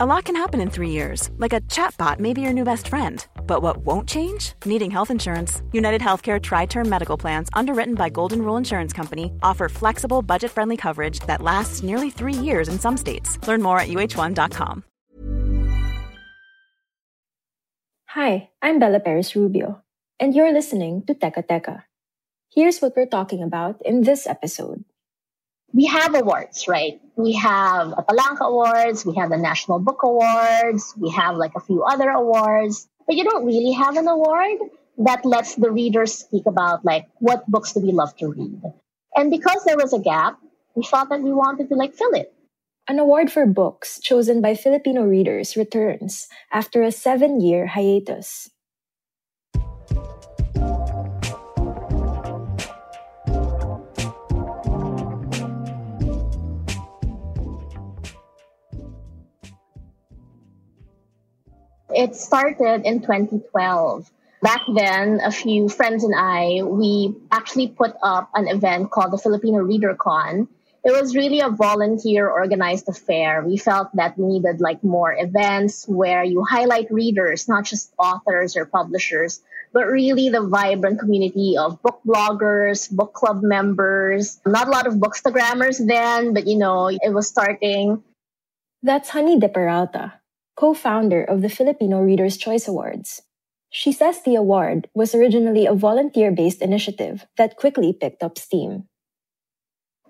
A lot can happen in three years, like a chatbot may be your new best friend. But what won't change? Needing health insurance. United Healthcare Tri Term Medical Plans, underwritten by Golden Rule Insurance Company, offer flexible, budget friendly coverage that lasts nearly three years in some states. Learn more at uhone.com. Hi, I'm Bella Perez Rubio, and you're listening to Teka Teka. Here's what we're talking about in this episode we have awards, right? We have a Palanca Awards, we have the National Book Awards, we have like a few other awards, but you don't really have an award that lets the readers speak about like what books do we love to read. And because there was a gap, we thought that we wanted to like fill it. An award for books chosen by Filipino readers returns after a seven year hiatus. It started in 2012. Back then, a few friends and I, we actually put up an event called the Filipino Reader Con. It was really a volunteer organized affair. We felt that we needed like more events where you highlight readers, not just authors or publishers, but really the vibrant community of book bloggers, book club members. Not a lot of bookstagrammers then, but you know, it was starting. That's Honey de co founder of the Filipino Reader's Choice Awards. She says the award was originally a volunteer based initiative that quickly picked up steam.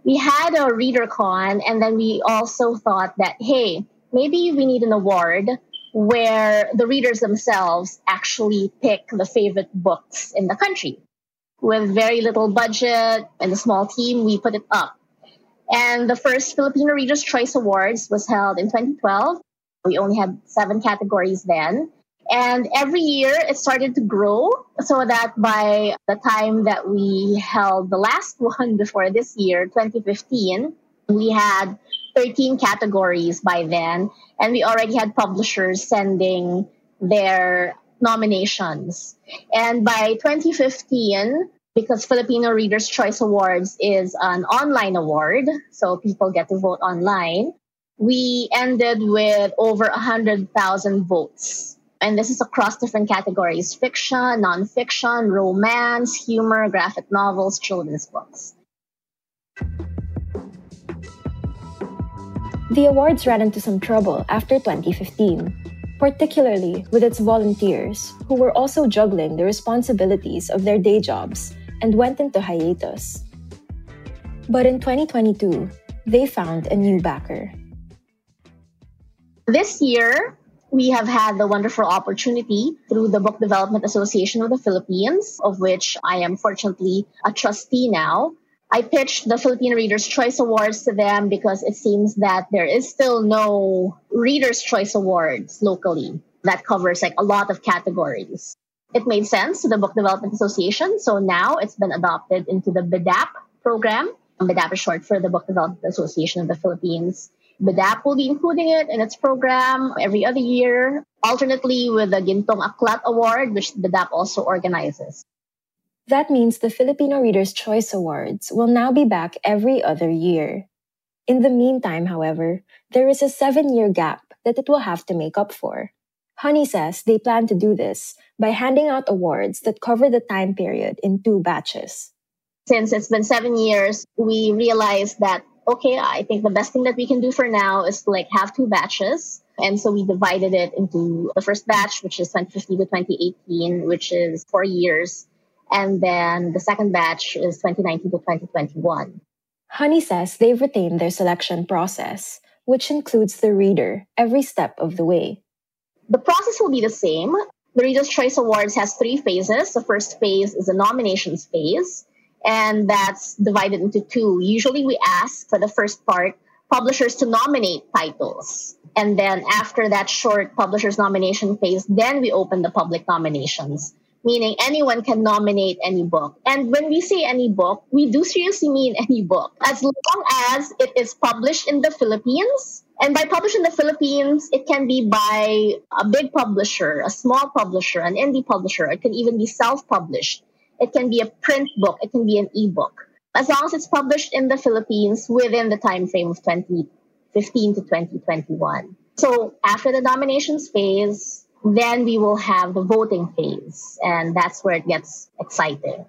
We had a reader con, and then we also thought that, hey, maybe we need an award where the readers themselves actually pick the favorite books in the country. With very little budget and a small team, we put it up. And the first Filipino Readers' Choice Awards was held in 2012 we only had seven categories then. And every year it started to grow so that by the time that we held the last one before this year, 2015, we had 13 categories by then. And we already had publishers sending their nominations. And by 2015, because Filipino Readers' Choice Awards is an online award, so people get to vote online, we ended with over 100,000 votes. And this is across different categories fiction, nonfiction, romance, humor, graphic novels, children's books. The awards ran into some trouble after 2015, particularly with its volunteers, who were also juggling the responsibilities of their day jobs and went into hiatus. But in 2022, they found a new backer. This year, we have had the wonderful opportunity through the Book Development Association of the Philippines, of which I am fortunately a trustee now. I pitched the Philippine Readers' Choice Awards to them because it seems that there is still no Readers' Choice Awards locally that covers like a lot of categories. It made sense to the Book Development Association, so now it's been adopted into the BDAP program. BDAP is short for the Book Development Association of the Philippines. BDAP will be including it in its program every other year, alternately with the Gintong Aklat Award, which BDAP also organizes. That means the Filipino Reader's Choice Awards will now be back every other year. In the meantime, however, there is a seven year gap that it will have to make up for. Honey says they plan to do this by handing out awards that cover the time period in two batches. Since it's been seven years, we realized that okay, I think the best thing that we can do for now is to like have two batches. And so we divided it into the first batch, which is 2015 to 2018, which is four years. And then the second batch is 2019 to 2021. Honey says they've retained their selection process, which includes the reader every step of the way. The process will be the same. The Reader's Choice Awards has three phases. The first phase is the nominations phase and that's divided into two. Usually we ask for the first part publishers to nominate titles. And then after that short publishers nomination phase, then we open the public nominations, meaning anyone can nominate any book. And when we say any book, we do seriously mean any book, as long as it is published in the Philippines. And by published in the Philippines, it can be by a big publisher, a small publisher, an indie publisher. It can even be self published. It can be a print book. It can be an ebook. As long as it's published in the Philippines within the time frame of 2015 to 2021. So after the nominations phase, then we will have the voting phase, and that's where it gets exciting.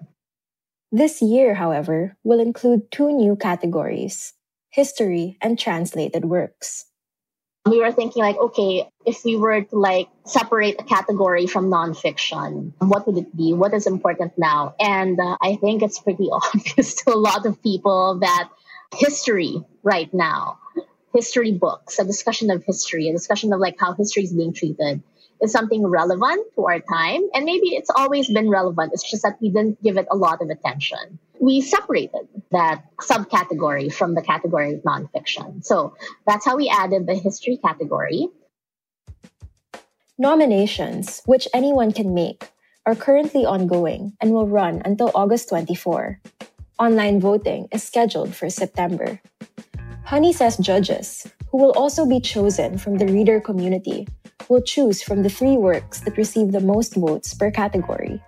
This year, however, will include two new categories history and translated works. We were thinking, like, okay, if we were to like separate a category from nonfiction, what would it be? What is important now? And uh, I think it's pretty obvious to a lot of people that history right now, history books, a discussion of history, a discussion of like how history is being treated is something relevant to our time. And maybe it's always been relevant. It's just that we didn't give it a lot of attention. We separated that subcategory from the category of nonfiction. So that's how we added the history category. Nominations, which anyone can make, are currently ongoing and will run until August 24. Online voting is scheduled for September. Honey says judges, who will also be chosen from the reader community, will choose from the three works that receive the most votes per category.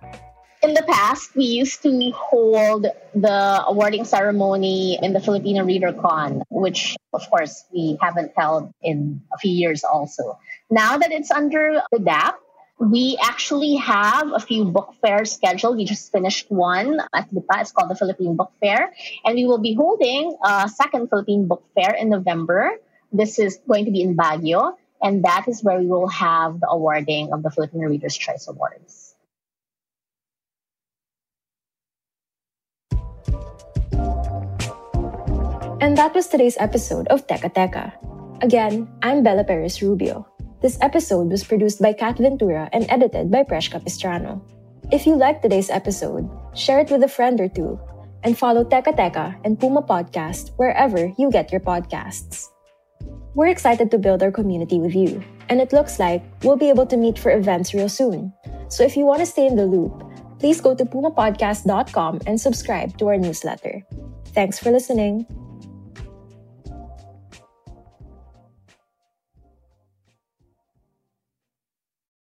In the past, we used to hold the awarding ceremony in the Filipino Reader Con, which, of course, we haven't held in a few years also. Now that it's under the DAP, we actually have a few book fairs scheduled. We just finished one at Lipa. It's called the Philippine Book Fair. And we will be holding a second Philippine Book Fair in November. This is going to be in Baguio. And that is where we will have the awarding of the Filipino Reader's Choice Awards. And that was today's episode of Teka Teka. Again, I'm Bella Perez Rubio. This episode was produced by Kat Ventura and edited by Presh Capistrano. If you liked today's episode, share it with a friend or two, and follow Teka Teka and Puma Podcast wherever you get your podcasts. We're excited to build our community with you, and it looks like we'll be able to meet for events real soon. So if you want to stay in the loop, please go to pumapodcast.com and subscribe to our newsletter. Thanks for listening.